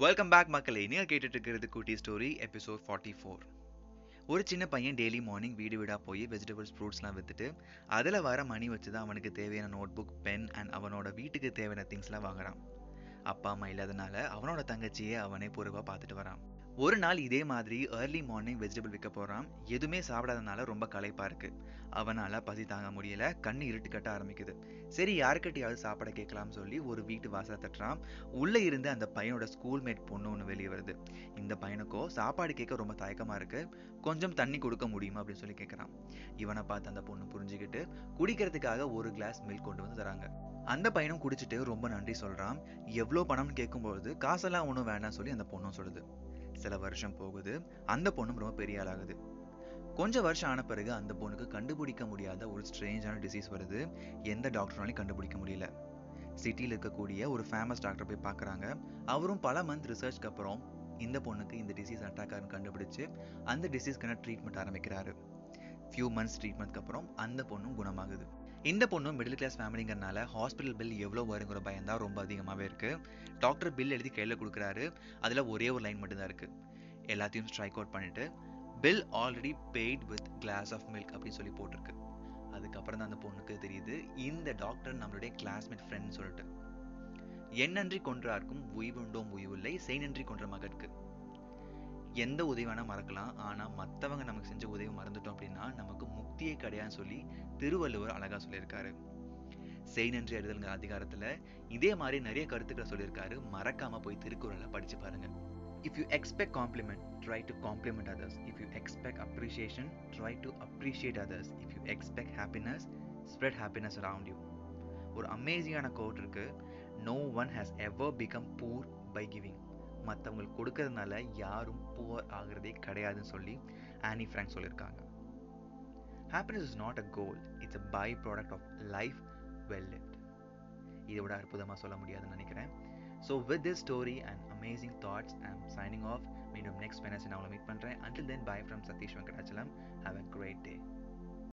Welcome back மக்களே. நீங்கள் கேட்டுட்டு இருக்கிறது குட்டி ஸ்டோரி எபிசோட் ஃபார்ட்டி ஃபோர் ஒரு சின்ன பையன் டெய்லி மார்னிங் வீடு வீடாக போய் வெஜிடபிள்ஸ் ஃப்ரூட்ஸ்லாம் விற்றுட்டு அதில் வர மணி வச்சு தான் அவனுக்கு தேவையான நோட் புக் பென் அண்ட் அவனோட வீட்டுக்கு தேவையான திங்ஸ்லாம் வாங்குறான். அப்பா அம்மா இல்லாதனால அவனோட தங்கச்சியே அவனே பொறுப்பாக பார்த்துட்டு வரான். ஒரு நாள் இதே மாதிரி ஏர்லி மார்னிங் வெஜிடபிள் விற்க போகிறான் எதுவுமே சாப்பிடாதனால ரொம்ப களைப்பாக இருக்கு. அவனால் பசி தாங்க முடியல. கண்ணு இருட்டு கட்ட ஆரம்பிக்குது. சரி யாருக்கிட்டையாவது சாப்பிட கேட்கலாம்னு சொல்லி ஒரு வீட்டு வாசலை தட்டுறான். உள்ளே இருந்து அந்த பையனோட ஸ்கூல்மேட் பொண்ணு ஒன்று வெளியே வருது. இந்த பையனுக்கோ சாப்பாடு கேட்க ரொம்ப தயக்கமாக இருக்கு. கொஞ்சம் தண்ணி கொடுக்க முடியுமா அப்படின்னு சொல்லி கேட்குறான். இவனை பார்த்து அந்த பொண்ணு புரிஞ்சுக்கிட்டு குடிக்கிறதுக்காக ஒரு கிளாஸ் மில்க் கொண்டு வந்து தராங்க. அந்த பையனும் குடிச்சிட்டு ரொம்ப நன்றி சொல்றான். எவ்வளோ பணம்னு கேட்கும்பொழுது காசெல்லாம் ஒன்றும் வேணாம் சொல்லி அந்த பொண்ணும் சொல்லுது. சில வருஷம் போகுது. அந்த பொண்ணும் ரொம்ப பெரிய ஆளாகுது. கொஞ்சம் வருஷம் ஆன பிறகு அந்த பொண்ணுக்கு கண்டுபிடிக்க முடியாத ஒரு ஸ்ட்ரேஞ்சான டிசீஸ் வருது. எந்த டாக்டர்னாலையும் கண்டுபிடிக்க முடியல. சிட்டியில் இருக்கக்கூடிய ஒரு ஃபேமஸ் டாக்டர் போய் பார்க்குறாங்க அவரும் பல மந்த் ரிசர்ச்க்கு அப்புறம் இந்த பொண்ணுக்கு இந்த டிசீஸ் அட்டாக் ஆகுன்னு கண்டுபிடிச்சு அந்த டிசீஸ்க்கான ட்ரீட்மெண்ட் ஆரம்பிக்கிறாரு. ஃபியூ மந்த்ஸ் ட்ரீட்மெண்ட்க்கு அப்புறம் அந்த பொண்ணும் குணமாகுது. இந்த பொண்ணும் மிடில் கிளாஸ் ஃபேமிலிங்கிறனால ஹாஸ்பிட்டல் பில் எவ்வளோ வருங்கிற பயம் தான் ரொம்ப அதிகமாகவே இருக்கு. டாக்டர் பில் எழுதி கையில் கொடுக்குறாரு. அதில் ஒரே ஒரு லைன் மட்டும்தான் இருக்கு. எல்லாத்தையும் ஸ்ட்ரைக் அவுட் பண்ணிட்டு bill already paid with glass of milk அப்படின்னு சொல்லி போட்டிருக்கு. அதுக்கப்புறம் தான் அந்த பொண்ணுக்கு தெரியுது. இந்த டாக்டர் நம்மளுடைய கிளாஸ்மேட் ஃப்ரெண்ட் சொல்லிட்டு எண்ணன்றி கொன்றார்க்கும் உய்வுண்டோம் உய்வில்லை செய் நன்றி கொன்ற மகற்கு எந்த உதவி வேணால் மறக்கலாம். ஆனால் மற்றவங்க நமக்கு செஞ்ச உதவி மறந்துட்டோம் அப்படின்னா நமக்கு முக்தியே கிடையாதுன்னு சொல்லி திருவள்ளுவர் அழகாக சொல்லியிருக்காரு. செய் நன்றி அறிதல்ங்கிற அதிகாரத்தில் இதே மாதிரி நிறைய கருத்துக்களை சொல்லியிருக்காரு. மறக்காமல் போய் திருக்குறளை படித்து பாருங்க. If you expect compliment try to compliment others if you expect appreciation try to appreciate others if you expect happiness spread happiness around you ஒரு அமேசிங்கான கோட் இருக்குது no one has ever become poor by giving மற்றவங்களுக்கு கொடுக்கறதுனால யாரும் poor ஆகிறதே கிடையாதுன்னு சொல்லி Anne Frank சொல்லியிருக்காங்க. Happiness is not a goal it's a by product of life well lived இதை விட அற்புதமாக சொல்ல முடியாதுன்னு நினைக்கிறேன். So with this story and amazing thoughts I'm signing off மீண்டும் நெக்ஸ்ட் வெனஸ்டே நான் உங்களை மீட் பண்ணுறேன் until then bye from Satish Venkatachalam. Have a great day